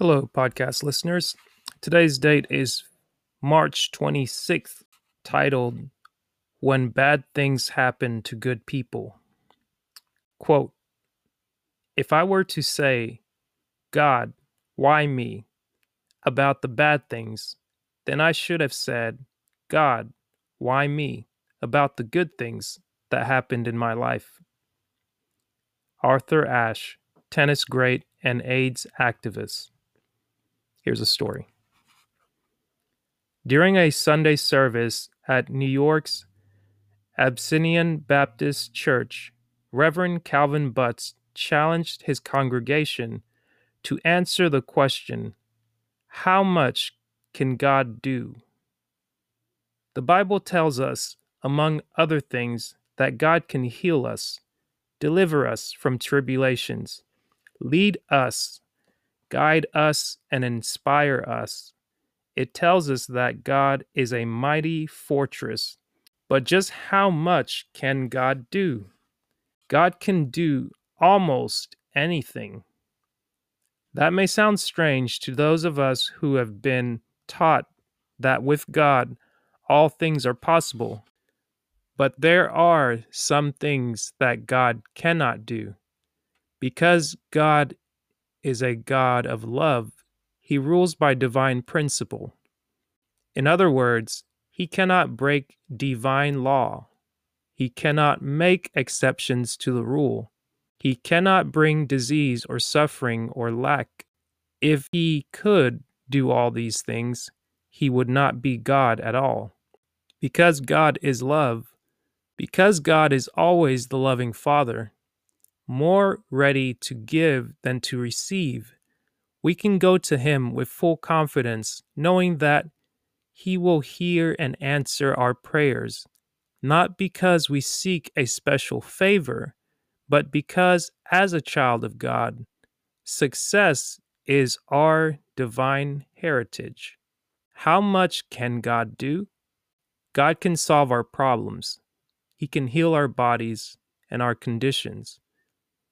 Hello, podcast listeners. Today's date is March 26th, titled When Bad Things Happen to Good People. Quote If I were to say, God, why me, about the bad things, then I should have said, God, why me, about the good things that happened in my life. Arthur Ashe, tennis great and AIDS activist. Here's a story. During a Sunday service at New York's Abyssinian Baptist Church, Reverend Calvin Butts challenged his congregation to answer the question How much can God do? The Bible tells us, among other things, that God can heal us, deliver us from tribulations, lead us guide us, and inspire us. It tells us that God is a mighty fortress. But just how much can God do? God can do almost anything. That may sound strange to those of us who have been taught that with God all things are possible. But there are some things that God cannot do. Because God is a God of love, he rules by divine principle. In other words, he cannot break divine law. He cannot make exceptions to the rule. He cannot bring disease or suffering or lack. If he could do all these things, he would not be God at all. Because God is love, because God is always the loving Father, more ready to give than to receive, we can go to Him with full confidence, knowing that He will hear and answer our prayers, not because we seek a special favor, but because, as a child of God, success is our divine heritage. How much can God do? God can solve our problems. He can heal our bodies and our conditions.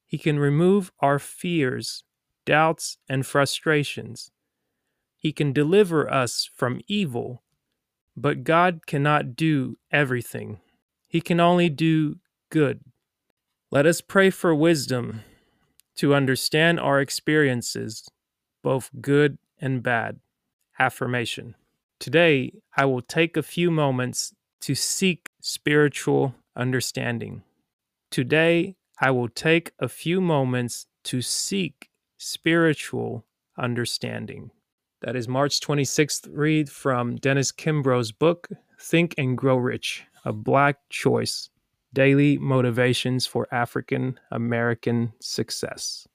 He can remove our fears, doubts, and frustrations. He can deliver us from evil. But God cannot do everything, He can only do good. Let us pray for wisdom to understand our experiences, both good and bad. Affirmation. Today, I will take a few moments to seek spiritual understanding. Today, I will take a few moments to seek spiritual understanding. That is March 26th read from Dennis Kimbro's book, Think and Grow Rich A Black Choice Daily Motivations for African American Success.